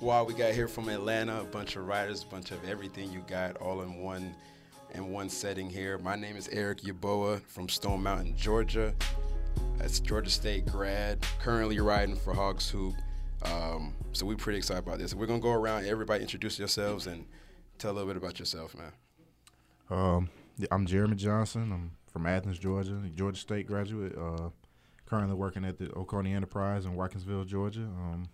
squad we got here from Atlanta. A bunch of riders, a bunch of everything you got, all in one in one setting here. My name is Eric Yaboa from Stone Mountain, Georgia. That's Georgia State grad. Currently riding for Hogs Hoop. Um, so we're pretty excited about this. We're gonna go around. Everybody introduce yourselves and tell a little bit about yourself, man. Um, I'm Jeremy Johnson. I'm from Athens, Georgia. Georgia State graduate. Uh, currently working at the Oconee Enterprise in Watkinsville, Georgia. Um,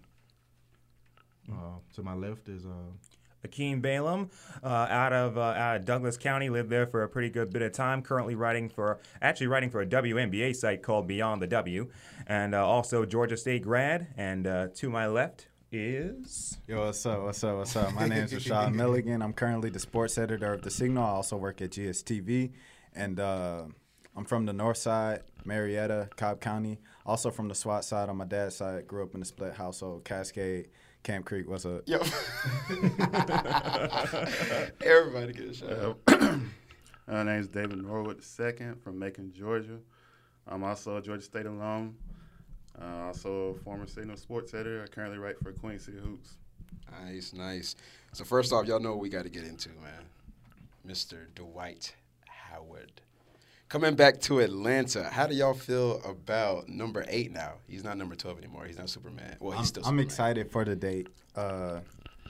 uh, to my left is uh, Akeem Balaam, uh, out of uh, out of Douglas County, lived there for a pretty good bit of time. Currently writing for actually writing for a WNBA site called Beyond the W, and uh, also Georgia State grad. And uh, to my left is Yo, what's up? What's up? What's up? My name is Rashad Milligan. I'm currently the sports editor of The Signal. I also work at GSTV. And uh, I'm from the north side, Marietta, Cobb County. Also from the SWAT side on my dad's side. Grew up in a split household, Cascade, Camp Creek. What's up? Yo. Everybody get a shout out. My name is David Norwood II from Macon, Georgia. I'm also a Georgia State alum. Uh, also a former Signal sports editor. I currently write for Queen City Hoops. Nice, nice. So first off, y'all know what we got to get into, man. Mr. Dwight Howard. Coming back to Atlanta, how do y'all feel about number eight now? He's not number 12 anymore. He's not Superman. Well, he's I'm, still I'm excited for the date. Uh,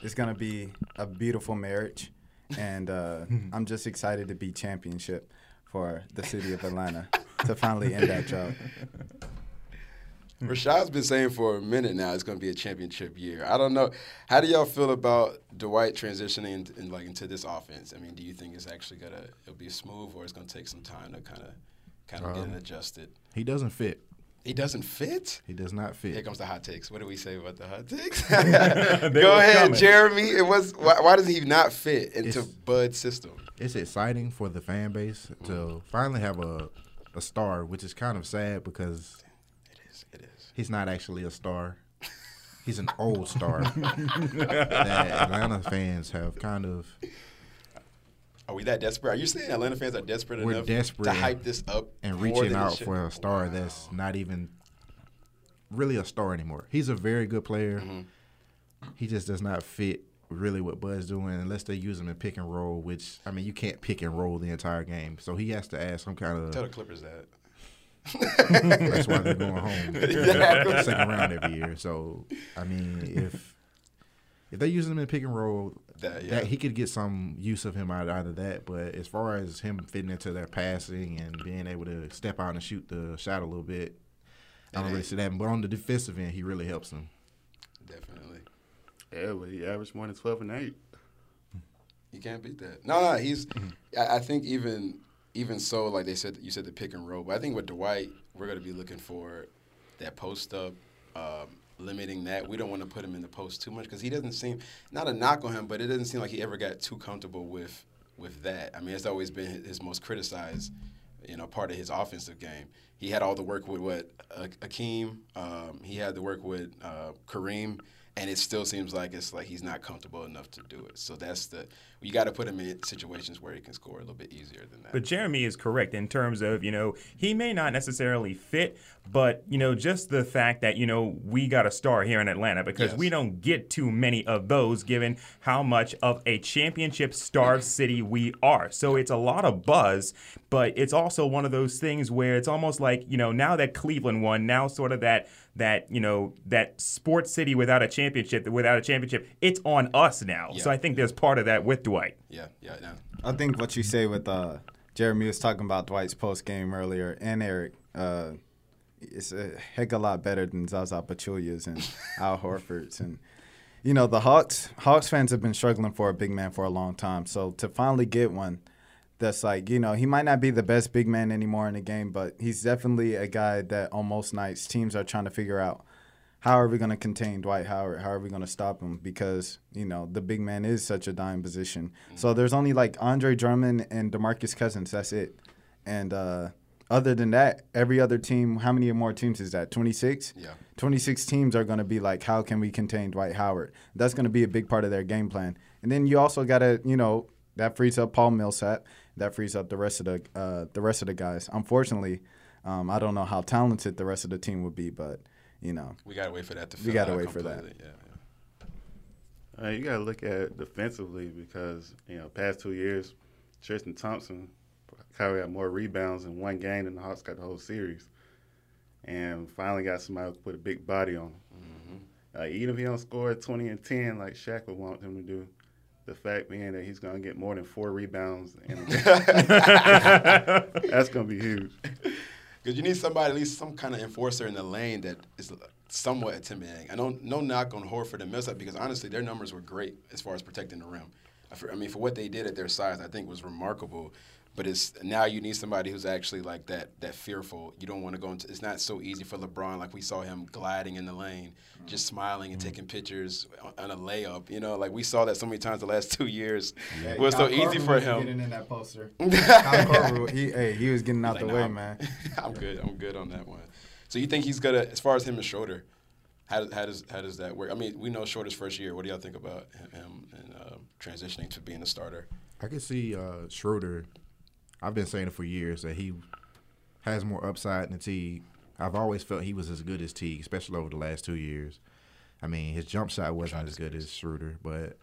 it's going to be a beautiful marriage. And uh, I'm just excited to be championship for the city of Atlanta to finally end that drought. Rashad's been saying for a minute now it's going to be a championship year. I don't know. How do y'all feel about Dwight transitioning in, in, like into this offense? I mean, do you think it's actually gonna it'll be smooth, or it's gonna take some time to kind of kind of Um, get adjusted? he doesn't fit. He doesn't fit. He does not fit. Here comes the hot takes. What do we say about the hot takes? Go ahead, coming. Jeremy. It was why, why does he not fit into It's- Bud's system? It's exciting for the fan base to finally have a a star, which is kind of sad because It is. It is. He's not actually a star. He's an old star that Atlanta fans have kind of Are we that desperate? Are you saying Atlanta fans are desperate We're enough desperate to hype this up and more reaching than out for a star that's not even really a star anymore. He's a very good player. Mm-hmm. He just does not fit really what Bud's doing unless they use him in pick and roll, which I mean you can't pick and roll the entire game. So he has to add some kind of Tell the Clippers that. That's why they're going home Exactly. second round every year. So I mean if if they're using him in pick and roll, That, yeah. that he could get some use of him out, out of that. But as far as him fitting into their passing and being able to step out and shoot the shot a little bit, I don't It really see that. But on the defensive end, he really helps them. Definitely. Yeah, but he averaged more than 12 and 8. You can't beat that. No, no, he's. I, I think even even so, like they said, you said the pick and roll. But I think with Dwight, we're going to be looking for that post up, um, limiting that. We don't want to put him in the post too much because he doesn't seem not a knock on him, but it doesn't seem like he ever got too comfortable with with that. I mean, it's always been his, most criticized, you know, part of his offensive game. He had all the work with what Akeem. Um, he had the work with uh, Kareem and it still seems like it's like he's not comfortable enough to do it. So that's the you got to put him in situations where he can score a little bit easier than that. But Jeremy is correct in terms of, you know, he may not necessarily fit, but, you know, just the fact that, you know, we got a star here in Atlanta because Yes. we don't get too many of those given how much of a championship starved city we are. So it's a lot of buzz, but it's also one of those things where it's almost like, you know, now that Cleveland won, now sort of that that, you know, that sports city without a championship, without a championship, it's on us now. So I think there's part of that with Dwight. yeah, yeah, yeah. I think what you say with uh, Jeremy was talking about Dwight's post game earlier, and Eric, uh, it's a heck of a lot better than Zaza Pachulia's and Al Horford's, and you know the Hawks. Hawks fans have been struggling for a big man for a long time, so to finally get one. That's like you know he might not be the best big man anymore in the game, but he's definitely a guy that on most nights teams are trying to figure out how are we going to contain Dwight Howard? How are we going to stop him? Because you know the big man is such a dying position. So there's only like Andre Drummond and Demarcus Cousins. That's it. And uh, other than that, every other team. How many more teams is that? 26. Yeah. 26 teams are going to be like, how can we contain Dwight Howard? That's going to be a big part of their game plan. And then you also got to, you know, that frees up Paul Millsap. That frees up the rest of the uh, the rest of the guys. Unfortunately, um, I don't know how talented the rest of the team would be, but you know, We gotta wait for that to. We gotta wait for that. completely. Yeah, Uh, you got to look at it defensively because you know past two years, Tristan Thompson Kyrie got more rebounds in one game than the Hawks got the whole series, and finally got somebody who put a big body on him. Mm-hmm. Uh, even if he don't score twenty and ten like Shaq would want him to do, the fact being that he's gonna get more than four rebounds, in a game, that's gonna be huge. Because you need somebody, at least some kind of enforcer in the lane that is somewhat intimidating. I don't no knock on Horford and Millsap because honestly, their numbers were great as far as protecting the rim. I I mean, for what they did at their size, I think was remarkable. But it's now you need somebody who's actually like that that fearful. You don't want to go into. It's not so easy for LeBron. Like we saw him gliding in the lane, just smiling and taking pictures on a layup. You know, like we saw that so many times the last two years. it was so easy for him. Getting in that poster. Kyle Korver, he, hey, he was getting out Like, the nah, way, I'm- man. I'm good. I'm good on that one. So you think he's gonna, as far as him and Schroeder, how does how does how does that work? I mean, we know Schroeder's first year. What do y'all think about him, him and uh, transitioning to being a starter? I can see uh, Schroeder. I've been saying it for years that he has more upside than Teague. I've always felt he was as good as Teague, especially over the last two years. I mean, his jump shot wasn't as good as Schroeder, but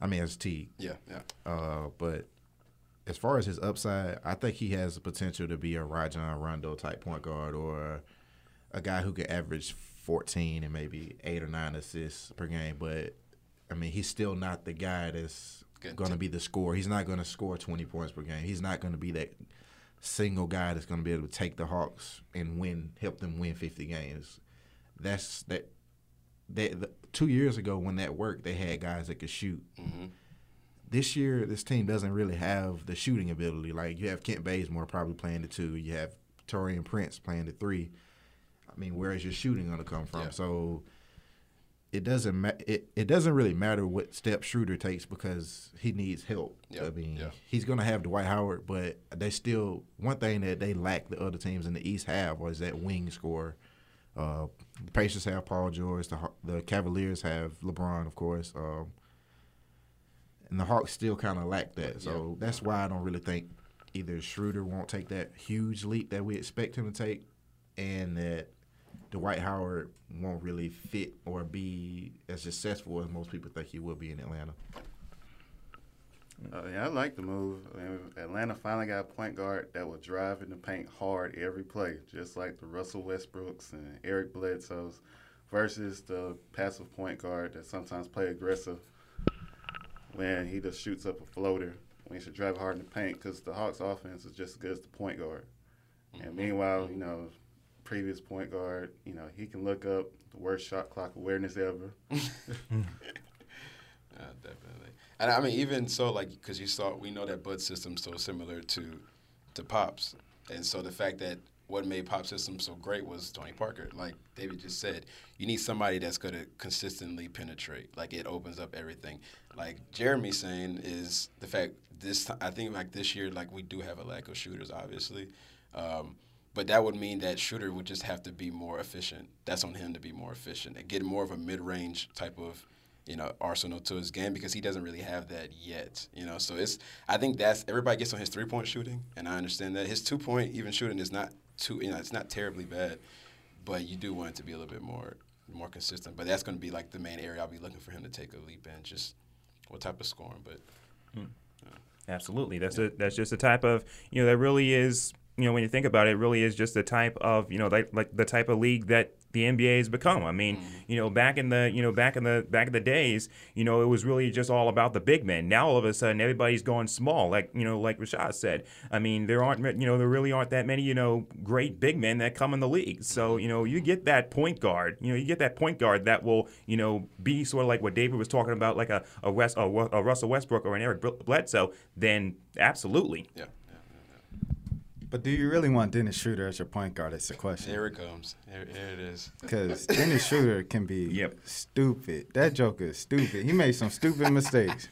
I mean, as Teague. Yeah, yeah. Uh, but as far as his upside, I think he has the potential to be a Rajon Rondo type point guard or a guy who could average 14 and maybe eight or nine assists per game. But I mean, he's still not the guy that's going to be the scorer. He's not going to score 20 points per game. He's not going to be that single guy that's going to be able to take the Hawks and win, help them win 50 games. That's that. That the, two years ago when that worked, they had guys that could shoot hmm this year this team doesn't really have the shooting ability. Like you have Kent Bazemore probably playing the two, you have Taurean Prince playing the three. I mean, where is your shooting going to come from? Yeah. So it doesn't ma- it, it doesn't really matter what step Schroeder takes because he needs help. Yeah, I mean, yeah. he's going to have Dwight Howard, but they still one thing that they lack the other teams in the East have was that wing score. Uh, the Pacers have Paul George. The the Cavaliers have LeBron, of course. Um, and the Hawks still kind of lack that. So that's why I don't really think either Schroeder won't take that huge leap that we expect him to take, and that Dwight Howard won't really fit or be as successful as most people think he will be in Atlanta. Uh, yeah, I like the move. I mean, Atlanta finally got a point guard that will drive in the paint hard every play, just like the Russell Westbrooks and Eric Bledsoe's, versus the passive point guard that sometimes play aggressive when he just shoots up a floater when he should drive hard in the paint because the Hawks' offense is just as good as the point guard. And meanwhile, you know, previous point guard, you know, he can look up the worst shot clock awareness ever. Yeah, definitely. And I mean, even so, like, because you saw, we know that Bud system's so similar to to Pop's, and so the fact that what made Pop system so great was Tony Parker. Like David just said, you need somebody that's going to consistently penetrate. Like it opens up everything. Like Jeremy saying is the fact this. I think like this year, like we do have a lack of shooters, obviously. Um, but that would mean that shooter would just have to be more efficient. That's on him to be more efficient and get more of a mid-range type of you know, arsenal to his game because he doesn't really have that yet. You know, so it's I think that's everybody gets on his three point shooting, and I understand that his two point even shooting is not too you know it's not terribly bad, but you do want it to be a little bit more more consistent. But that's going to be like the main area I'll be looking for him to take a leap in, just what type of scoring. But hmm. Absolutely. That's a, that's just the type of you know that really is you know when you think about it, it really is just the type of you know like like the type of league that the NBA has become. I mean, you know, back in the you know back in the back in the days, you know, it was really just all about the big men. Now all of a sudden, everybody's going small. Like you know, like Rashad said. I mean, there aren't you know there really aren't that many you know great big men that come in the league. So you know, you get that point guard. You know, you get that point guard that will you know be sort of like what David was talking about, like a a, West, a, a Russell Westbrook or an Eric Bledsoe. Then absolutely. yeah, But do you really want Dennis Schroeder as your point guard? It's the question. here it comes. Here, here it is. Because Dennis Schroeder can be Yep. stupid. That joker is stupid. He made some stupid mistakes.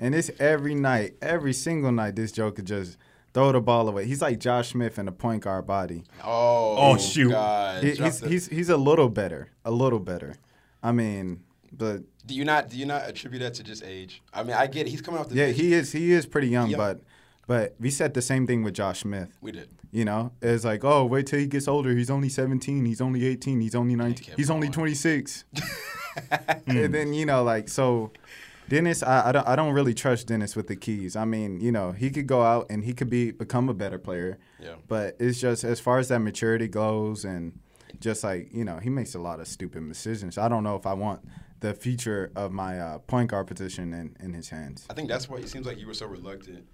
And it's every night, every single night, this joker just throw the ball away. He's like Josh Smith in the point guard body. Oh, Oh, shoot. God. He, he's, the- he's, he's a little better. A little better. I mean, but do you not do you not attribute that to just age? I mean, I get it. He's coming off the yeah, bench. he is he is pretty young, Young. but but we said the same thing with Josh Smith. we did. You know, it's like, oh, wait till he gets older. He's only 17. He's only 18. He's only 19. He's only 26. and then you know, like so, Dennis, I, I don't I don't really trust Dennis with the keys. I mean, you know, he could go out and he could be become a better player. Yeah. But it's just as far as that maturity goes, and just like you know, he makes a lot of stupid decisions. I don't know if I want the future of my uh, point guard position in, in his hands. I think that's why it seems like you were so reluctant.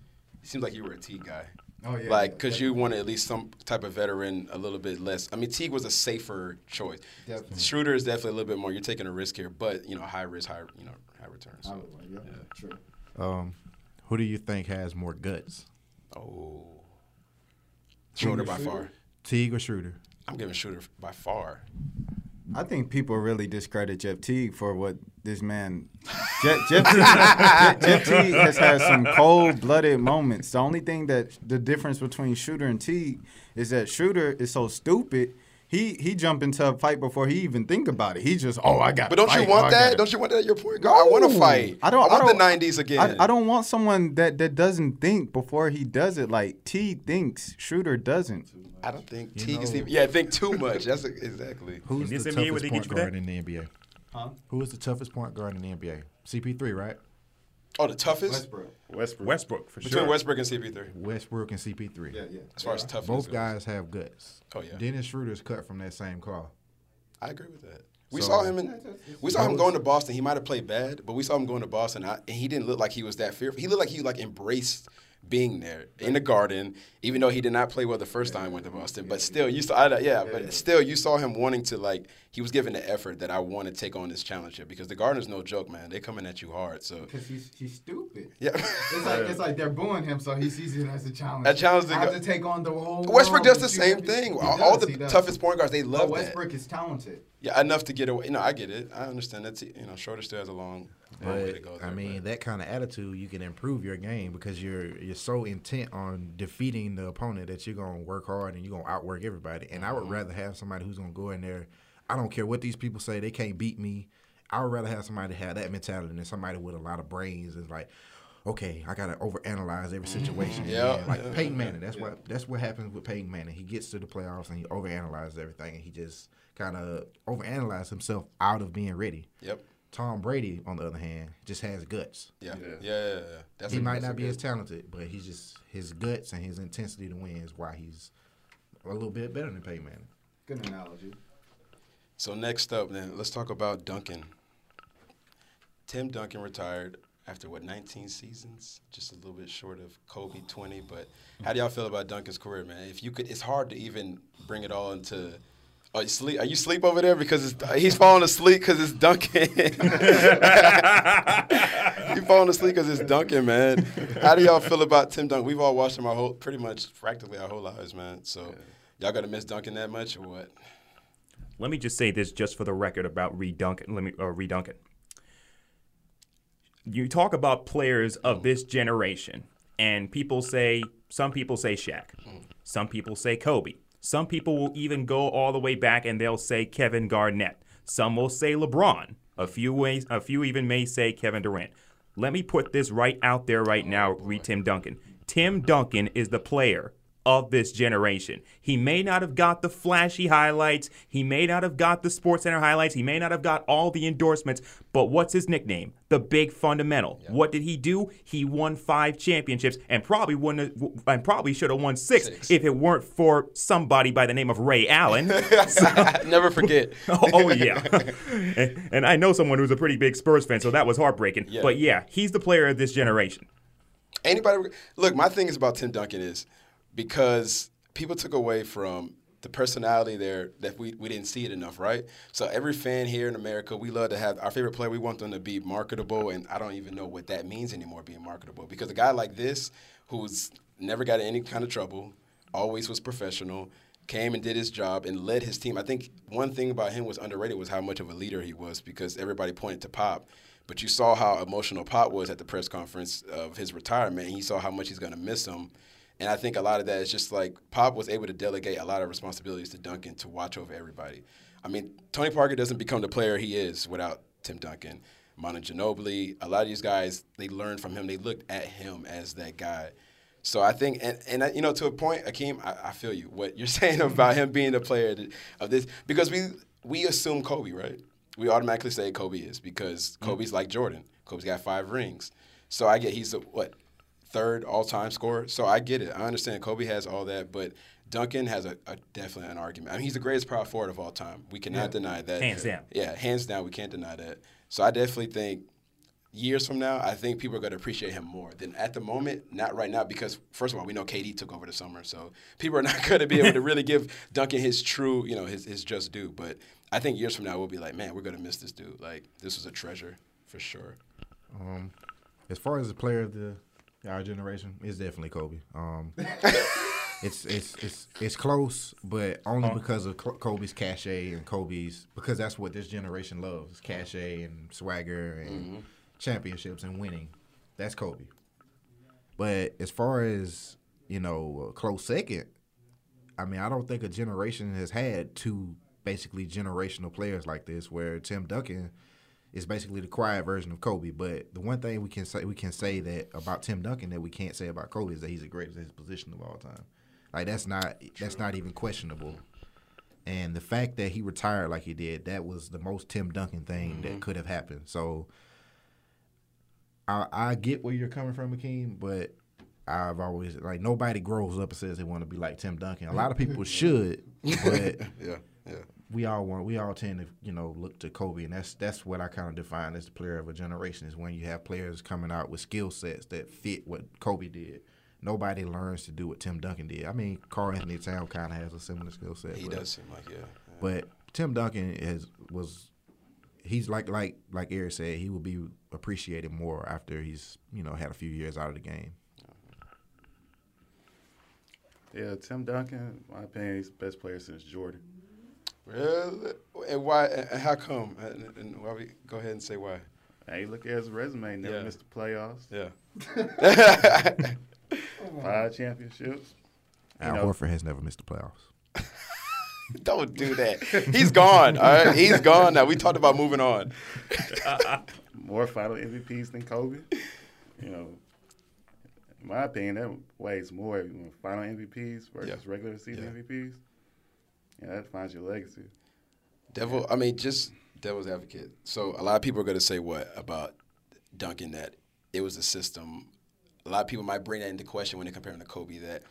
It seems like you were a T guy. Oh yeah. like, because you wanted at least some type of veteran, a little bit less. I mean, Teague was a safer choice. Definitely. Schroeder is definitely a little bit more. You're taking a risk here, but you know, high risk, high you know, high returns. So. yeah, true. Um, who do you think has more guts, Oh, Schroeder by far. Teague or Schroeder? I'm giving Schroeder by far. I think people really discredit Jeff Teague for what this man. Jeff, Jeff, Teague, Jeff Teague has had some cold-blooded moments. The only thing that the difference between Shooter and Teague is that Shooter is so stupid. He he jump into a fight before he even think about it. He just oh I got. But don't you want oh, that? Don't you want that at your point guard? I want to fight. I don't. I want don't- the '90s again. I, I don't want someone that that doesn't think before he does it. Like T thinks, Shooter doesn't. I don't think You Teague is know- even. Yeah, think too much. That's exactly. Who's the NBA, toughest point guard in the NBA? Huh? Who is the toughest point guard in the NBA? CP3, right? Oh, the toughest Westbrook. Westbrook Westbrook for sure. between sure. Westbrook and CP3. Westbrook and CP3. Yeah, yeah. As far as toughness, Both goes. guys have guts. Oh, yeah. Dennis Schroeder's cut from that same cloth. I agree with that. We So- saw him in. We saw him going to Boston. He might have played bad, but we saw him going to Boston, and he didn't look like he was that fearful. He looked like he like embraced being there in the Garden, even though he did not play well the first time he went to Boston. But still, you saw, I, yeah, but still, you saw him wanting to like. He was giving the effort that I want to take on this challenge here because the Garden's no joke, man. They're coming at you hard. So Because he's he's stupid. yeah. It's like it's like they're booing him, so he sees it as a challenge. A challenge to I have to take on the whole. Westbrook world does the same thing. He All, does, all the toughest point guards, they love that. Westbrook is talented. Yeah, enough to get away. You know, I get it. I understand that. You know, Schroeder still has a long, long way to go. I mean, but- that kind of attitude, you can improve your game because you're you're so intent on defeating the opponent that you're gonna work hard and you're gonna outwork everybody. And I Mm-hmm. would rather have somebody who's gonna go in there. I don't care what these people say; they can't beat me. I would rather have somebody have that mentality than somebody with a lot of brains. Is like, okay, I gotta overanalyze every situation. Yeah, like yeah, Peyton Manning. That's what that's what happens with Peyton Manning. He gets to the playoffs and he overanalyzes everything, and he just kind of overanalyzes himself out of being ready. Yep. Tom Brady, on the other hand, just has guts. Yeah. Yeah. Yeah. yeah, yeah. That's he a- might that's not be good- as talented, but he's just his guts and his intensity to win is why he's a little bit better than Peyton Manning. Good analogy. So next up, then let's talk about Duncan. Tim Duncan retired after what 19 seasons, just a little bit short of Kobe 20. But how do y'all feel about Duncan's career, man? If you could, it's hard to even bring it all into. Oh, you sleep? Are you sleep over there because it's, he's falling asleep because it's Duncan? he's falling asleep because it's Duncan, man. How do y'all feel about Tim Duncan? We've all watched him our whole, pretty much, practically our whole lives, man. So y'all gonna miss Duncan that much or what? Let me just say this just for the record about Reed Duncan. Let me uh, Reed Duncan. You talk about players of mm. this generation, and people say some people say Shaq, mm. some people say Kobe, some people will even go all the way back and they'll say Kevin Garnett. Some will say LeBron. A few ways, a few even may say Kevin Durant. Let me put this right out there right oh, now. Read Tim Duncan. Tim Duncan is the player of this generation. He may not have got the flashy highlights. He may not have got the Sports Center highlights. He may not have got all the endorsements. But what's his nickname? The big fundamental. What did he do? He won five championships and probably wouldn't have, and probably should have won six, Six. if it weren't for somebody by the name of Ray Allen. Never forget. oh, oh, yeah. and, and I know someone who's a pretty big Spurs fan, so that was heartbreaking. Yeah. But yeah, he's the player of this generation. Anybody look? My thing is about Tim Duncan is because people took away from the personality there that we, we didn't see it enough, right? So every fan here in America, we love to have our favorite player. We want them to be marketable, and I don't even know what that means anymore, being marketable. Because a guy like this, who's never got in any kind of trouble, always was professional, came and did his job and led his team. I think one thing about him was underrated was how much of a leader he was because everybody pointed to Pop. But you saw how emotional Pop was at the press conference of his retirement. And you saw how much he's going to miss him. And I think a lot of that is just like Pop was able to delegate a lot of responsibilities to Duncan to watch over everybody. I mean, Tony Parker doesn't become the player he is without Tim Duncan. Manu Ginobili, a lot of these guys, they learned from him. They looked at him as that guy. So I think, and, and you know, to a point, Akeem, I, I feel you. What you're saying about him being the player of this, because we we assume Kobe, right? we automatically say Kobe is because mm-hmm. Kobe's like Jordan. Kobe's got five rings. So I get he's a what third all time scorer. So I get it. I understand Kobe has all that, but Duncan has a, a definitely an argument. I mean, he's the greatest power forward of all time. We cannot deny that. Hands down. Yeah, hands down. We can't deny that. So I definitely think years from now, I think people are going to appreciate him more than at the moment. Not right now, because first of all, we know KD took over the summer, so people are not going to be able to really give Duncan his true, you know, his his just due. But I think years from now, we'll be like, man, we're going to miss this dude. Like this was a treasure for sure. Um, as far as the player of the our generation, it's definitely Kobe. Um, it's it's it's it's close, but only because of Kobe's cachet and Kobe's because that's what this generation loves: is cachet and swagger and championships and winning. That's Kobe. But as far as you know, close second, I mean, I don't think a generation has had two basically generational players like this, where Tim Duncan is basically the quiet version of Kobe. But the one thing we can say we can say that about Tim Duncan that we can't say about Kobe is that he's the greatest in his position of all time. Like that's not that's not even questionable. And the fact that he retired like he did, that was the most Tim Duncan thing that mm-hmm. could have happened. So I, I get where you're coming from, Akeem, but I've always like nobody grows up and says they want to be like Tim Duncan. A lot of people should, but Yeah, yeah. We all want we all tend to you know look to Kobe, and that's that's what I kind of define as the player of a generation is when you have players coming out with skill sets that fit what Kobe did. Nobody learns to do what Tim Duncan did. I mean, Karl-Anthony Town kind of has a similar skill set. He but- does seem like yeah. yeah. but Tim Duncan is was he's like like like Eric said, he will be appreciated more after he's you know had a few years out of the game. Yeah, Tim Duncan, in my opinion, he's the best player since Jordan. Really? And why? And how come? And, and why we go ahead and say why? Hey, look at his resume, never Yeah. missed the playoffs, Yeah. five championships. You Al know- Horford has never missed the playoffs. Don't do that. He's gone. All right, he's gone now. We talked about moving on. More final MVPs than Kobe. You know, in my opinion, that weighs more. You know, final MVPs versus Yeah. regular season Yeah. MVPs. Yeah, that defines your legacy. Devil. I mean, just devil's advocate. So a lot of people are going to say what about Duncan that it was a system. A lot of people might bring that into question when they compare him to Kobe. That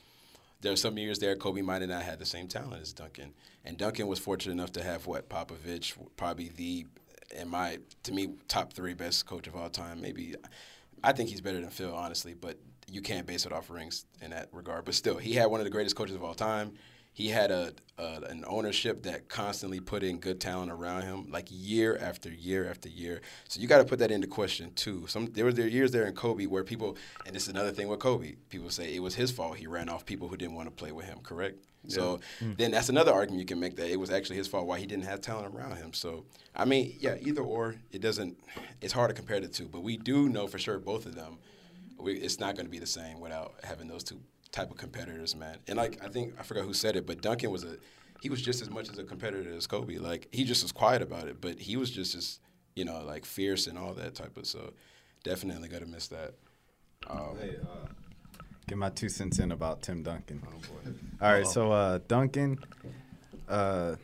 there are some years there Kobe might have not had the same talent as Duncan, and Duncan was fortunate enough to have what Popovich, probably the, in my to me top three best coach of all time. Maybe, I think he's better than Phil, honestly, but you can't base it off rings in that regard. But still, he had one of the greatest coaches of all time. He had a, a an ownership that constantly put in good talent around him, like year after year after year. So you got to put that into question too. Some there were there years there in Kobe where people, and this is another thing with Kobe. People say it was his fault. He ran off people who didn't want to play with him. Correct. So hmm. then that's another argument you can make that it was actually his fault why he didn't have talent around him. So I mean, yeah, either or. It doesn't. It's hard to compare the two, but we do know for sure both of them. We, it's not going to be the same without having those two type of competitors, man. And like I think I forgot who said it, but Duncan was a he was just as much as a competitor as Kobe. Like he just was quiet about it, but he was just as you know like fierce and all that type of. So definitely got to miss that. Um, Hey, uh, get my two cents in about Tim Duncan. All right, so uh, Duncan, uh,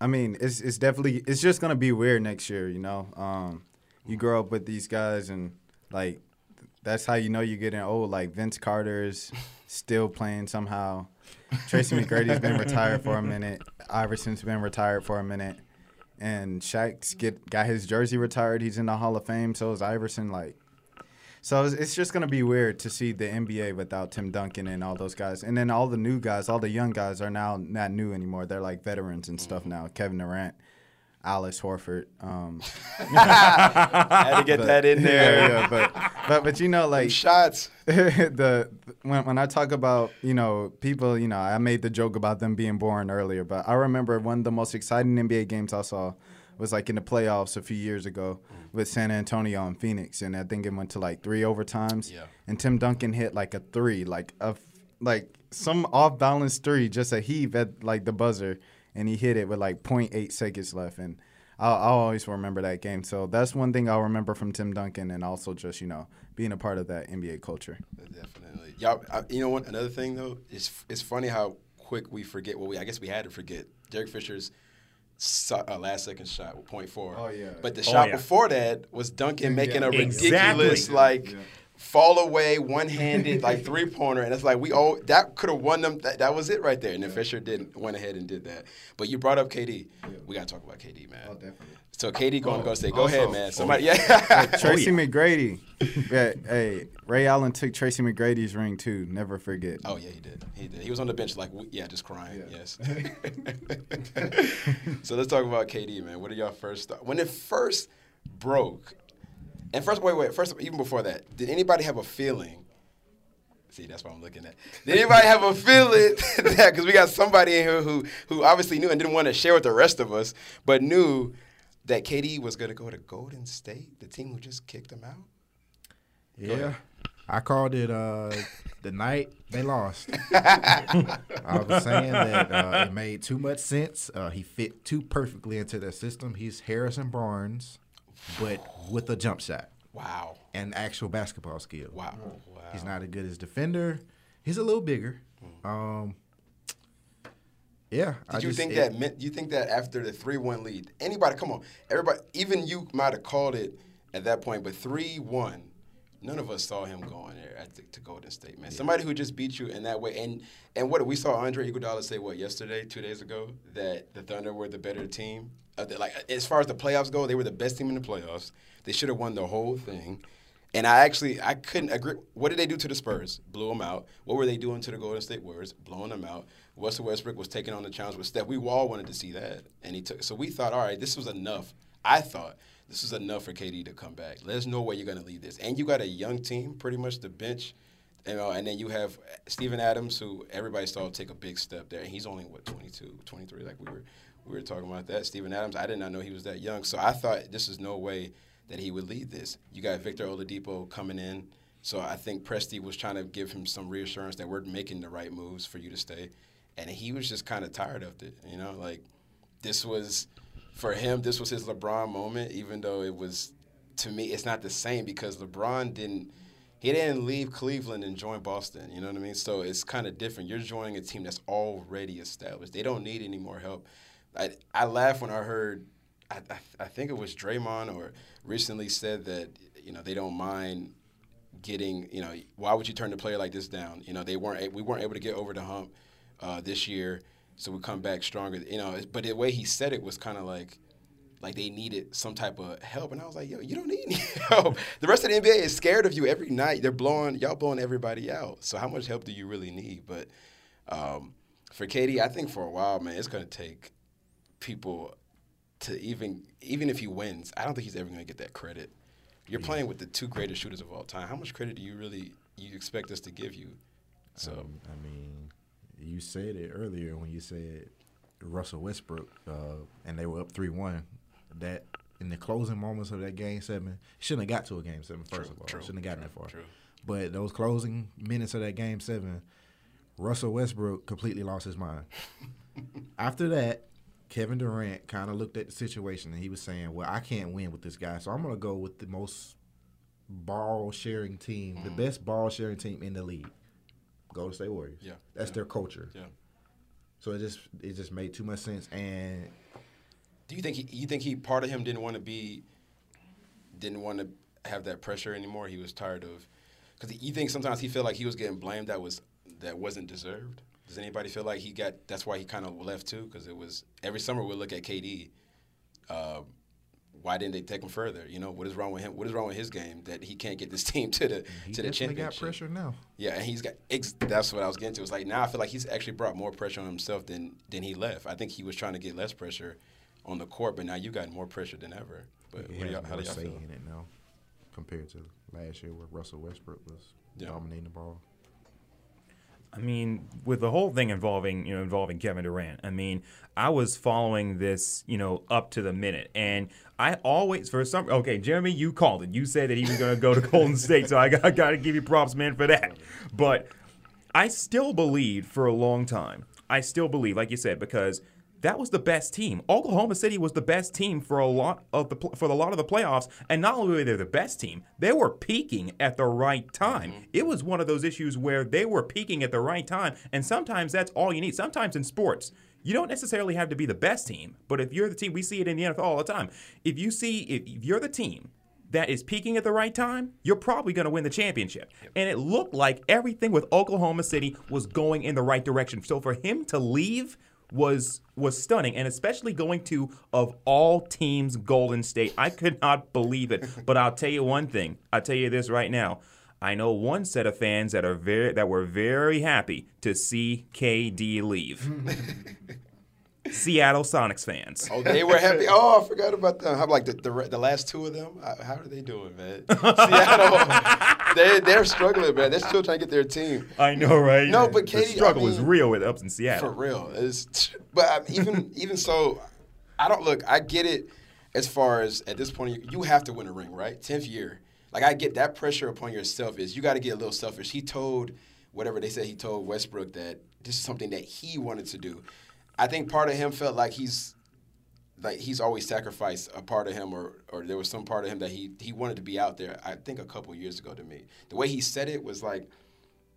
I mean, it's it's definitely it's just gonna be weird next year. You know, um, you grow up with these guys, and like that's how you know you're getting old. Like Vince Carter's still playing somehow. Tracy McGrady's been retired for a minute. Iverson's been retired for a minute. And Shaq's get got his jersey retired. He's in the Hall of Fame. So is Iverson. Like, so it's, it's just gonna be weird to see the NBA without Tim Duncan and all those guys. And then all the new guys, all the young guys are now not new anymore. They're like veterans and stuff mm-hmm. now. Kevin Durant, Alice Horford. Um, had to get that in there. yeah, yeah, but but but you know like Shots. the when when I talk about you know people, you know, I made the joke about them being born earlier, but I remember one of the most exciting NBA games I saw was like in the playoffs a few years ago with San Antonio and Phoenix, and I think it went to like three overtimes. Yeah. And Tim Duncan hit like a three, like a like some off balance three, just a heave at like the buzzer, and he hit it with like 0.8 seconds left, and. I'll, I'll always remember that game. So that's one thing I'll remember from Tim Duncan, and also just you know being a part of that NBA culture. Definitely. Y'all, I, you know what? Another thing though, it's it's funny how quick we forget. Well, we I guess we had to forget. Derek Fisher's so- uh, last second shot with point four. Oh, yeah. But the Oh, shot yeah. before that was Duncan making a Exactly. ridiculous like Yeah. Fall away one handed like three pointer, and it's like we all that could have won them. That, that was it right there. And then Fisher didn't went ahead and did that. But you brought up KD. We gotta talk about KD, man. Oh, definitely. So KD going to oh, go say, go also- ahead, oh, man. Oh, Somebody, yeah. Tracy McGrady. Yeah, hey, Ray Allen took Tracy McGrady's ring too. Never forget. Oh yeah, he did. He did. He was on the bench like, yeah, just crying. Yeah. Yes. so let's talk about KD, man. What are y'all first? When it first broke, and first, wait, wait. First, even before that, did anybody have a feeling? See, that's what I'm looking at. Did anybody have a feeling that because we got somebody in here who who obviously knew and didn't want to share with the rest of us, but knew that KD was going to go to Golden State, the team who just kicked him out. Yeah. I called it uh, the night they lost. I was saying that uh, it made too much sense. Uh, he fit too perfectly into their system. He's Harrison Barnes, but with a jump shot Wow. and actual basketball skill. Wow. Wow. He's not as good as defender. He's a little bigger. Um, yeah. I Did you just- think it- that meant? You think that after the three-one lead, anybody? Come on, everybody. Even you might have called it at that point, but three-one, none of us saw him going there at the, to Golden State, man. Somebody who just beat you in that way, and and what we saw Andre Iguodala say what yesterday, two days ago, that the Thunder were the better team. Uh, like as far as the playoffs go, they were the best team in the playoffs. They should have won the whole thing. And I actually I couldn't agree. What did they do to the Spurs? Blew them out. What were they doing to the Golden State Warriors? Blowing them out. Russell Westbrook was taking on the challenge with Steph. We all wanted to see that, and he took. So we thought, all right, this was enough. I thought this was enough for KD to come back. There's no way you're going to leave this. And you got a young team, pretty much the bench. You know, and then you have Steven Adams, who everybody saw take a big step there, and he's only what 22, 23. Like we were, we were talking about that. Steven Adams, I did not know he was that young, so I thought this is no way that he would lead this. You got Victor Oladipo coming in, so I think Presti was trying to give him some reassurance that we're making the right moves for you to stay, and he was just kind of tired of it. You know, like this was for him. This was his LeBron moment, even though it was to me, it's not the same because LeBron didn't. He didn't leave Cleveland and join Boston. You know what I mean? So it's kind of different. You're joining a team that's already established. They don't need any more help. I I laughed when I heard. I, I, I think it was Draymond or recently said that you know they don't mind getting you know why would you turn a player like this down? You know they weren't we weren't able to get over the hump uh, this year, so we come back stronger. You know, but the way he said it was kind of like like they needed some type of help, and I was like, yo, you don't need any help. The rest of the NBA is scared of you every night. They're blowing y'all blowing everybody out. So how much help do you really need? But um, for KD, I think for a while, man, it's gonna take people to even even if he wins, I don't think he's ever gonna get that credit. You're playing with the two greatest shooters of all time. How much credit do you really you expect us to give you? So Um, I mean, you said it earlier when you said Russell Westbrook, uh, and they were up three one. That in the closing moments of that game seven, shouldn't have got to a game seven. First True, of all, true, shouldn't have gotten true, that far. true. But those closing minutes of that game seven, Russell Westbrook completely lost his mind. After that, Kevin Durant kind of looked at the situation and he was saying, "Well, I can't win with this guy, so I'm going to go with the most ball sharing team, the mm-hmm. best ball sharing team in the league, Golden State Warriors. Yeah, that's yeah. their culture. yeah. So it just it just made too much sense. And Do you think he you think he part of him didn't want to be didn't want to have that pressure anymore? He was tired of because you think sometimes he felt like he was getting blamed that was that wasn't deserved. Does anybody feel like he got that's why he kind of left too? Because it was every summer we look at KD. Uh, why didn't they take him further? You know what is wrong with him? What is wrong with his game that he can't get this team to the he to the definitely championship? got pressure now. Yeah, and he's got. Ex- that's what I was getting to. It's like now I feel like he's actually brought more pressure on himself than than he left. I think he was trying to get less pressure on the court, but now you got more pressure than ever. But He what do y'all, how do y'all feel? in it now compared to last year where Russell Westbrook was Yeah. dominating the ball. I mean, with the whole thing involving, you know, involving Kevin Durant, I mean, I was following this, you know, up to the minute. And I always, for some, okay, Jeremy, you called it. You said that he was going to go to Golden State. So I got, got to give you props, man, for that. But I still believed for a long time. I still believe, like you said, because that was the best team. Oklahoma City was the best team for a lot of the for a lot of the playoffs, and not only were they the best team, they were peaking at the right time. Mm-hmm. It was one of those issues where they were peaking at the right time, and sometimes that's all you need. Sometimes in sports, you don't necessarily have to be the best team, but if you're the team, we see it in the NFL all the time. If you see if, if you're the team that is peaking at the right time, you're probably going to win the championship. And it looked like everything with Oklahoma City was going in the right direction. So for him to leave was was stunning and especially going to of all teams Golden State. I could not believe it. But I'll tell you one thing. I'll tell you this right now. I know one set of fans that are very that were very happy to see KD leave. Seattle Sonics fans. Oh, they were happy. Oh, I forgot about them. How like the the, the last two of them? How how are they doing, man? Seattle, they they're struggling, man. They're still trying to get their team I know, right? No, but the KD, I struggle is real with ups in Seattle. for real. It's, but even even so, I don't look. I get it. As far as at this point, you, you have to win a ring, right? Tenth year. Like I get that pressure upon yourself. Is you got to get a little selfish. He told whatever they said. He told Westbrook that this is something that he wanted to do. I think part of him felt like he's like he's always sacrificed a part of him or or there was some part of him that he he wanted to be out there i think a couple years ago to me. The way he said it was like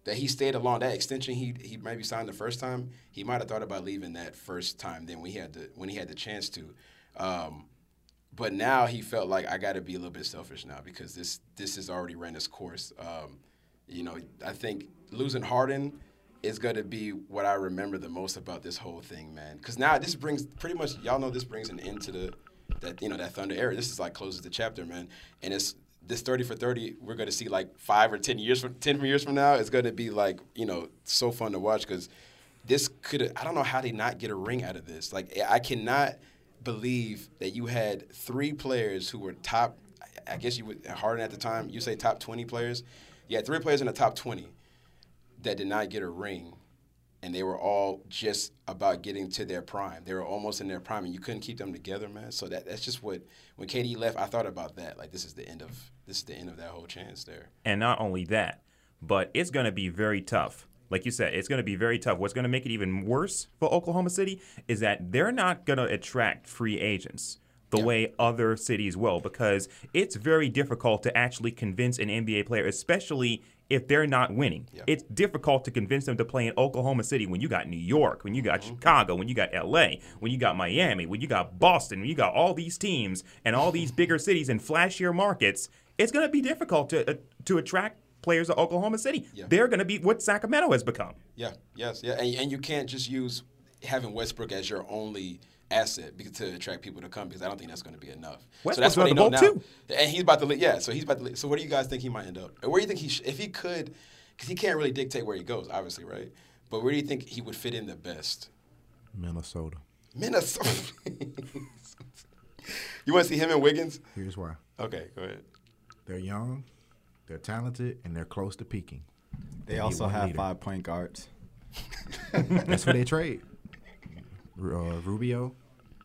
that he stayed along. That extension he he maybe signed the first time he might have thought about leaving that first time then when he had the when he had the chance to. Um, but now he felt like I got to be a little bit selfish now because this this has already ran its course. Um, you know, I think losing Harden is going to be what I remember the most about this whole thing, man. Because now this brings pretty much y'all know this brings an end to the that you know that Thunder era. This is like closes the chapter, man. And it's this thirty for thirty. We're going to see like five or ten years from ten years from now. It's going to be like you know so fun to watch because this could I don't know how they not get a ring out of this. Like I cannot believe that you had three players who were top. I guess you would Harden at the time. You say top twenty players. You had three players in the top twenty that did not get a ring, and they were all just about getting to their prime. They were almost in their prime, and you couldn't keep them together, man. So that that's just what when KD left, I thought about that. Like this is the end of this is the end of that whole chance there. And not only that, but it's going to be very tough. Like you said, it's going to be very tough. What's going to make it even worse for Oklahoma City is that they're not going to attract free agents the way other cities will because it's very difficult to actually convince an NBA player, especially if they're not winning. It's difficult to convince them to play in Oklahoma City when you got New York, when you got Chicago, when you got LA, when you got Miami, when you got Boston, when you got all these teams and all these bigger cities and flashier markets. It's going to be difficult to uh, to attract players to Oklahoma City. Yeah. They're going to be what Sacramento has become. Yeah, yes, yeah, and, and you can't just use having Westbrook as your only asset because to attract people to come because I don't think that's going to be enough. Westbrook's what on they the know boat, now. And he's about to, leave, yeah. So he's about to. Leave. So where do you guys think he might end up? Or where do you think he, sh- if he could, because he can't really dictate where he goes, obviously, right? But where do you think he would fit in the best? Minnesota. Minnesota. you want to see him and Wiggins? Here's why. Okay, go ahead. They're young, they're talented, and they're close to peaking. They need also have leader. five point guards. That's what they trade. Ru- Uh, Rubio,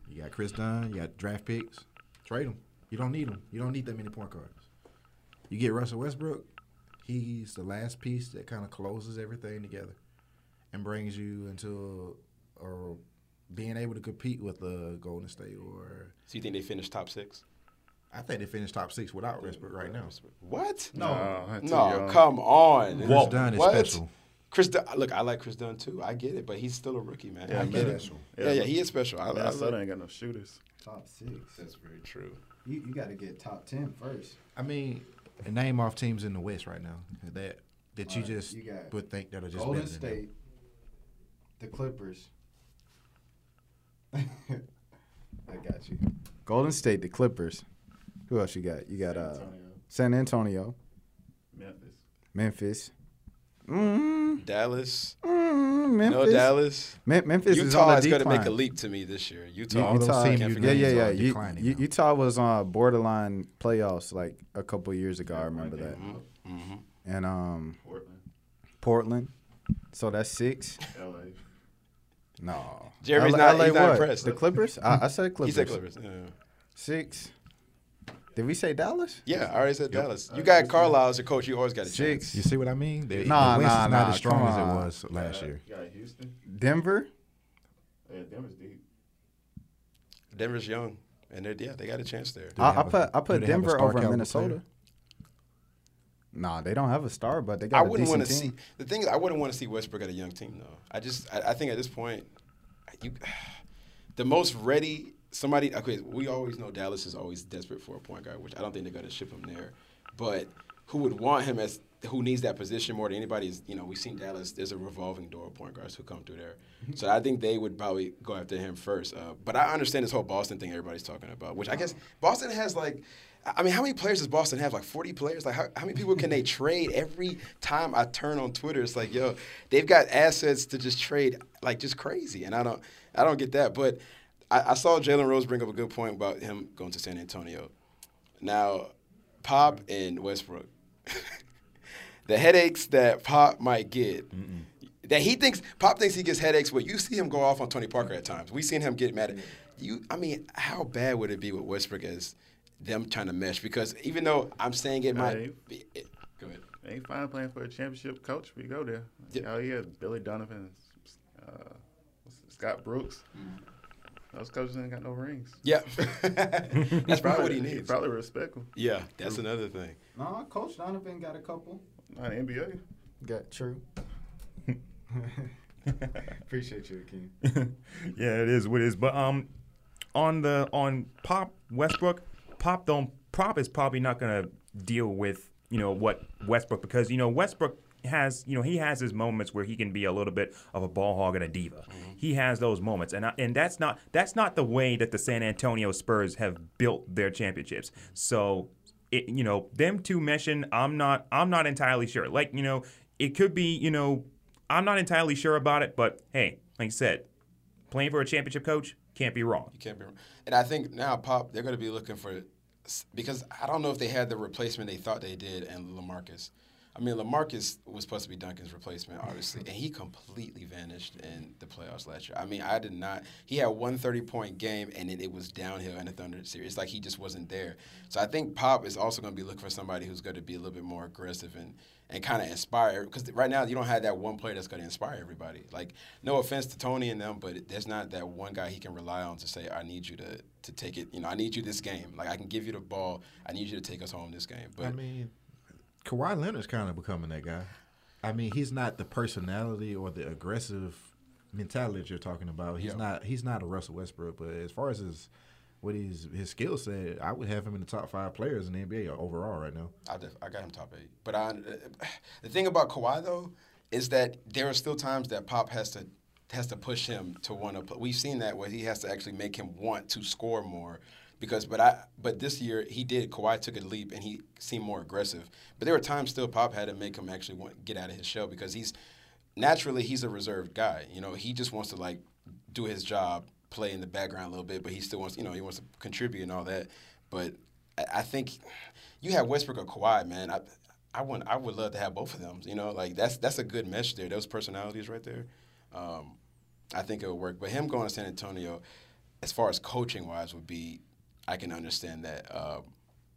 you got Kris Dunn, you got draft picks. Trade them. You don't need them. You don't need that many point guards. You get Russell Westbrook. He's the last piece that kind of closes everything together and brings you into or being able to compete with the Golden State. Or So you think they finish top six? I think they finished top six without Westbrook right now. What? No, too No, come on. Kris Whoa, Dunn is what? special. Kris Dunn, look, I like Kris Dunn too. I get it, but he's still a rookie, man. Yeah, I get it. Special. Yeah, yeah, he is special. I, I Minnesota love- ain't got no shooters. Top six. That's very true. You, you got to get top ten first. I mean, name off teams in the West right now that that you All right, just you got would think that are just Golden better than them. State, the Clippers. I got you. Golden State, the Clippers. Who else you got? You got uh, Antonio, San Antonio, Memphis. Memphis. Mm, Dallas. mm, Memphis. No Dallas. Me- Memphis is Utah on is the going to make a leap to me this year. U- Utah. Utah, teams you forget yeah, named yeah, are yeah. U- U- Utah was on borderline playoffs like a couple years ago. I remember that. hmm And um, Portland, Portland. So that's six. LA. No. Jeremy's LA not- he's not what? impressed. The Clippers? I, I said He Clippers. said Clippers. Yeah. Six. Did we say Dallas? Yeah, I already said Dallas. You uh, got Carlisle as your coach. You always got a chance. You see what I mean? The, Nah, the West nah, is not nah, as strong as it was last year. You got Houston. Denver? Yeah, Denver's deep. Denver's young, and they're yeah, they got a chance there. I, I put I put they have a Denver over Minnesota. player? Nah, they don't have a star, but they got a wouldn't decent want to team. see the thing. is, I wouldn't want to see Westbrook at a young team though. I just I, I think at this point, you the most ready somebody. Okay, we always know Dallas is always desperate for a point guard, which I don't think they're going to ship him there. But who would want him as who needs that position more than anybody is you know we've seen Dallas. There's a revolving door of point guards who come through there. So I think they would probably go after him first. Uh, but I understand this whole Boston thing everybody's talking about, which I guess Boston has like. I mean, how many players does Boston have? Like 40 players? Like, how, how many people can they trade? Every time I turn on Twitter, it's like, yo, they've got assets to just trade, like, just crazy. And I don't, I don't get that. But I, I saw Jalen Rose bring up a good point about him going to San Antonio. Now, Pop and Westbrook, the headaches that Pop might get, that he thinks Pop thinks he gets headaches. But you see him go off on Tony Parker at times. We seen him get mad. At, you, I mean, how bad would it be with Westbrook as them trying to mesh? Because even though I'm saying it might, Right. be, it, go ahead. Ain't fine playing for a championship coach. We go there. Yeah. Oh yeah, Billy Donovan, uh, Brooks. it, Scott Brooks. Those coaches ain't got no rings. Yeah, that's probably what he needs. Probably respect him. Yeah, that's another thing. No, Coach Donovan got a couple. Not the NBA. Got true. Appreciate you, King. yeah, it is what it is. But um, on the on Pop Westbrook, Pop don't Pop is probably not gonna deal with you know what Westbrook because you know Westbrook has you know he has his moments where he can be a little bit of a ball hog and a diva. Mm-hmm. He has those moments, and I, and that's not that's not the way that the San Antonio Spurs have built their championships. So. It, you know them two meshing. I'm not. I'm not entirely sure. Like you know, it could be. You know, I'm not entirely sure about it. But hey, like I said, playing for a championship coach can't be wrong. You can't be. Wrong. And I think now Pop, they're going to be looking for because I don't know if they had the replacement they thought they did, and Lamarcus. I mean, Lamarcus was supposed to be Duncan's replacement, obviously, and he completely vanished in the playoffs last year. I mean, I did not. He had one 30 point game, and it was downhill in the Thunder series. Like he just wasn't there. So I think Pop is also going to be looking for somebody who's going to be a little bit more aggressive and and kind of inspire. Because right now you don't have that one player that's going to inspire everybody. Like, no offense to Tony and them, but there's not that one guy he can rely on to say, "I need you to to take it." You know, I need you this game. Like, I can give you the ball. I need you to take us home this game. But I mean, Kawhi Leonard's kind of becoming that guy. I mean, he's not the personality or the aggressive mentality that you're talking about. He's Yeah. not. He's not a Russell Westbrook. But as far as his what his his skill set, I would have him in the top five players in the NBA overall right now. I, def- I got him top eight. But I, the thing about Kawhi though is that there are still times that Pop has to has to push him to want to. We've seen that where he has to actually make him want to score more. Because, but I, but this year he did. Kawhi took a leap and he seemed more aggressive. But there were times still Pop had to make him actually want get out of his shell because he's naturally he's a reserved guy. You know, he just wants to like do his job, play in the background a little bit, but he still wants, you know, he wants to contribute and all that. But I, I think you have Westbrook or Kawhi, man. I, I want, I would love to have both of them. You know, like that's that's a good mesh there. Those personalities right there. Um, I think it would work. But him going to San Antonio, as far as coaching wise, would be, I can understand that. Um,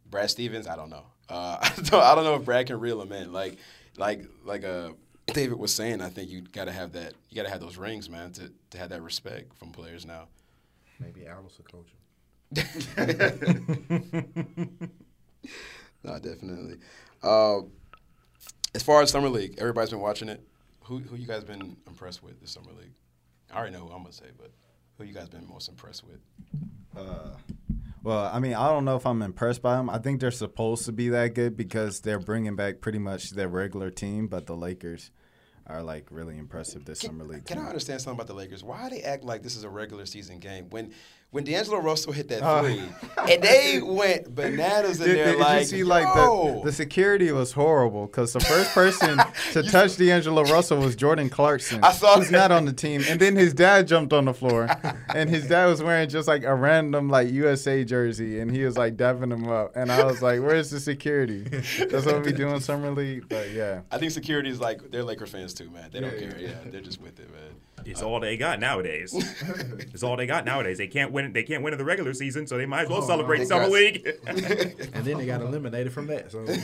Brad Stevens, I don't know. Uh, I don't, I don't know if Brad can reel him in. Like, like, like uh, David was saying. I think you got to have that. You got to have those rings, man, to to have that respect from players now. Maybe Alice will coach him. No, definitely. Uh, as far as summer league, everybody's been watching it. Who who you guys been impressed with this summer league? I already know who I'm gonna say, but who you guys been most impressed with? Uh, well, I mean, I don't know if I'm impressed by them. I think they're supposed to be that good because they're bringing back pretty much their regular team, but the Lakers are like really impressive this summer league. Can I understand something about the Lakers? Why they act like this is a regular season game when when D'Angelo Russell hit that Oh. three and they went bananas in Did, there did like you see like the, the security was horrible because the first person to touch D'Angelo Russell was Jordan Clarkson. I saw who's that. not on the team, and then his dad jumped on the floor, and his dad was wearing just like a random like USA jersey, and he was like dapping him up, and I was like, "Where's the security?" That's what we do in summer league, but yeah. I think security is like they're Laker fans too, man. They don't Yeah, care. yeah. Yeah, they're just with it, man. It's all they got nowadays. it's all they got nowadays. They can't win. They can't win in the regular season, so they might as well Oh, celebrate summer got- league. And then they got eliminated from that. So they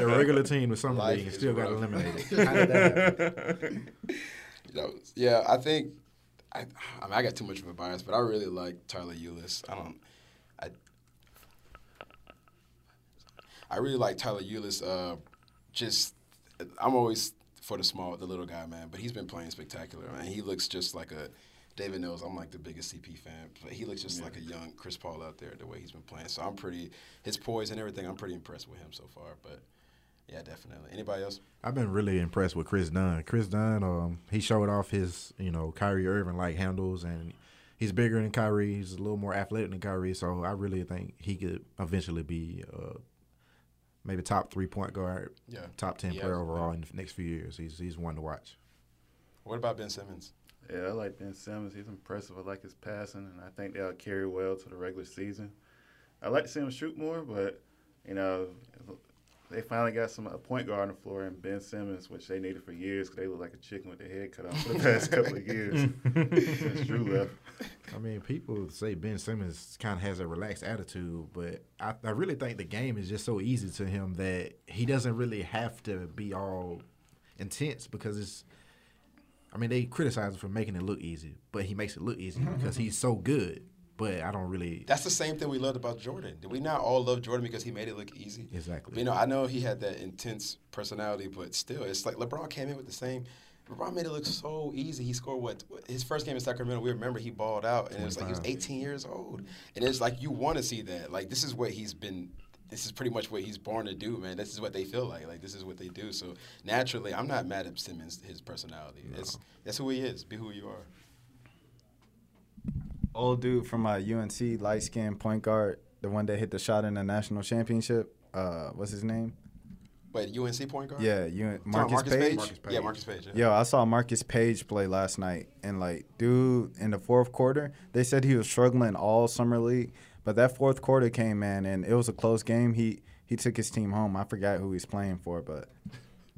their regular team to summer Life league and is still got eliminated. How did that happen? That was- yeah, I think I, I mean, I got too much of a bias, but I really like Tyler Ulis. I don't, I, I really like Tyler Ulis. Uh, just, I'm always for the small, the little guy, man. But he's been playing spectacular, man. He looks just like a. David knows I'm like the biggest CP fan, but he looks just like a young Chris Paul out there the way he's been playing. So I'm pretty his poise and everything. I'm pretty impressed with him so far. But yeah, definitely. Anybody else? I've been really impressed with Kris Dunn. Kris Dunn, um, he showed off his, you know, Kyrie Irving like handles, and he's bigger than Kyrie. He's a little more athletic than Kyrie, so I really think he could eventually be uh, maybe top three point guard, Yeah. top ten Yeah. player overall in the next few years. He's he's one to watch. What about Ben Simmons? Yeah, I like Ben Simmons. He's impressive. I like his passing, and I think they'll carry well to the regular season. I like to see him shoot more, but you know, they finally got some a point guard on the floor in Ben Simmons, which they needed for years because they look like a chicken with their head cut off for the past couple of years since Jrue left. I mean, people say Ben Simmons kind of has a relaxed attitude, but I, I really think the game is just so easy to him that he doesn't really have to be all intense because it's. I mean, they criticize him for making it look easy, but he makes it look easy mm-hmm. because he's so good. But I don't really. That's the same thing we loved about Jordan. Did we not all love Jordan because he made it look easy? Exactly. You know, I know he had that intense personality, but still, it's like LeBron came in with the same. LeBron made it look so easy. He scored what his first game in Sacramento. We remember he balled out, and it was like he was 18 years old, and it's like you want to see that. Like this is what he's been. This is pretty much what he's born to do, man. This is what they feel like. Like this is what they do. So naturally, I'm not mad at Simmons. His personality. It's that's who he is. Be who you are. Old dude from uh, UNC, light skinned point guard, the one that hit the shot in the national championship. Uh, what's his name? But UNC point guard. Yeah, UN- Talking Marcus, about Paige. Marcus Paige. Yeah, Marcus Paige. Yeah. Yo, I saw Marcus Paige play last night, and like, dude, in the fourth quarter, they said he was struggling all summer league, but that fourth quarter came, man, and it was a close game. He he took his team home. I forgot who he's playing for, but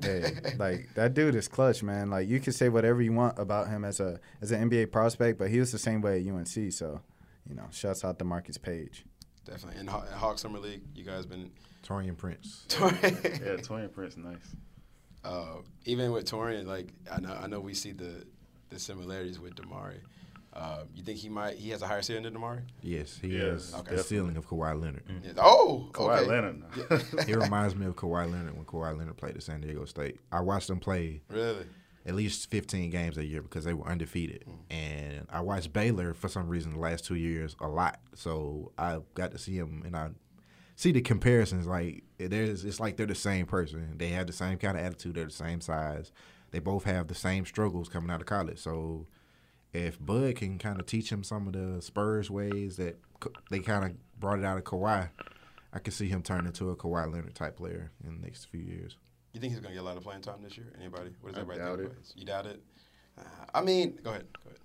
hey, like that dude is clutch, man. Like you can say whatever you want about him as a as an NBA prospect, but he was the same way at UNC. So, you know, shouts out to Marcus Paige. Definitely. And Haw- Hawk Summer League, you guys been Taurean Prince. Yeah, Taurean Prince, nice. uh, even with Taurean, like I know, I know we see the the similarities with DeMarre. Uh, you think he might? He has a higher ceiling than DeMarre. Yes, he Yes, has okay. the ceiling of Kawhi Leonard. Yes. Oh, Kawhi okay. Leonard. he reminds me of Kawhi Leonard when Kawhi Leonard played at San Diego State. I watched him play Really? At least 15 games a year because they were undefeated. Mm. And I watched Baylor for some reason the last two years a lot. So I got to see him and I see the comparisons. Like there's, it's like they're the same person. They have the same kind of attitude. They're the same size. They both have the same struggles coming out of college. So if Bud can kind of teach him some of the Spurs ways that they kind of brought it out of Kawhi, I could see him turn into a Kawhi Leonard type player in the next few years. You think he's gonna get a lot of playing time this year? Anybody? What does I everybody doubt think? it. You doubt it? Uh, I mean, go ahead. Go ahead.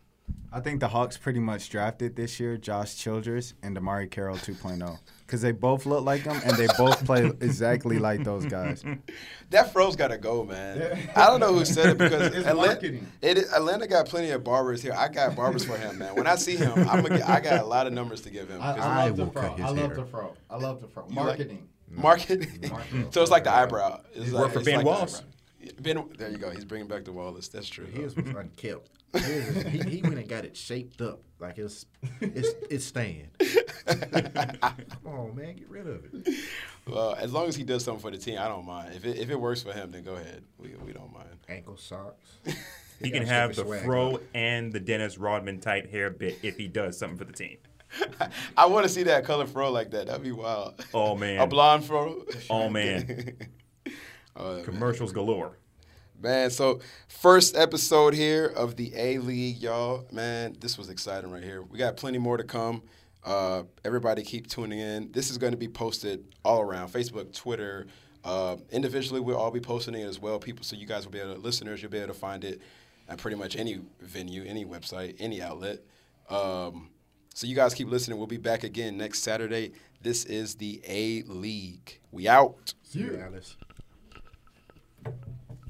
I think the Hawks pretty much drafted this year Josh Childress and DeMarre Carroll 2.0 because they both look like them and they both play exactly like those guys. That fro's got to go, man. I don't know who said it because It's Atlanta, it, Atlanta got plenty of barbers here. I got barbers for him, man. When I see him, I'm gonna I got a lot of numbers to give him. I will cut his hair. the fro. I love the fro. You like- Marketing. so it's like the eyebrow. It's like, worked for it's Ben like Wallace. eyebrow. Ben, there you go. He's bringing back the Wallace. That's true. His was unkept. His was- he, he went and got it shaped up like it's it's it's staying. Come on, man, get rid of it. Well, as long as he does something for the team, I don't mind. If it, if it works for him, then go ahead. We, we don't mind. Ankle socks. He can have the fro on. and the Dennis Rodman type hair bit if he does something for the team. I want to see that color fro like that. That'd be wild. Oh man, A blonde fro. Oh man, Oh, man. commercials galore. Man, so first episode here of the A League, y'all. Man, this was exciting right here. We got plenty more to come. Uh, everybody keep tuning in. This is going to be posted all around Facebook, Twitter. Uh, individually, we'll all be posting it as well. People, so you guys will be able to, listeners, you'll be able to find it at pretty much any venue, any website, any outlet. Um, so you guys keep listening. We'll be back again next Saturday. This is the A League. We out. Alice.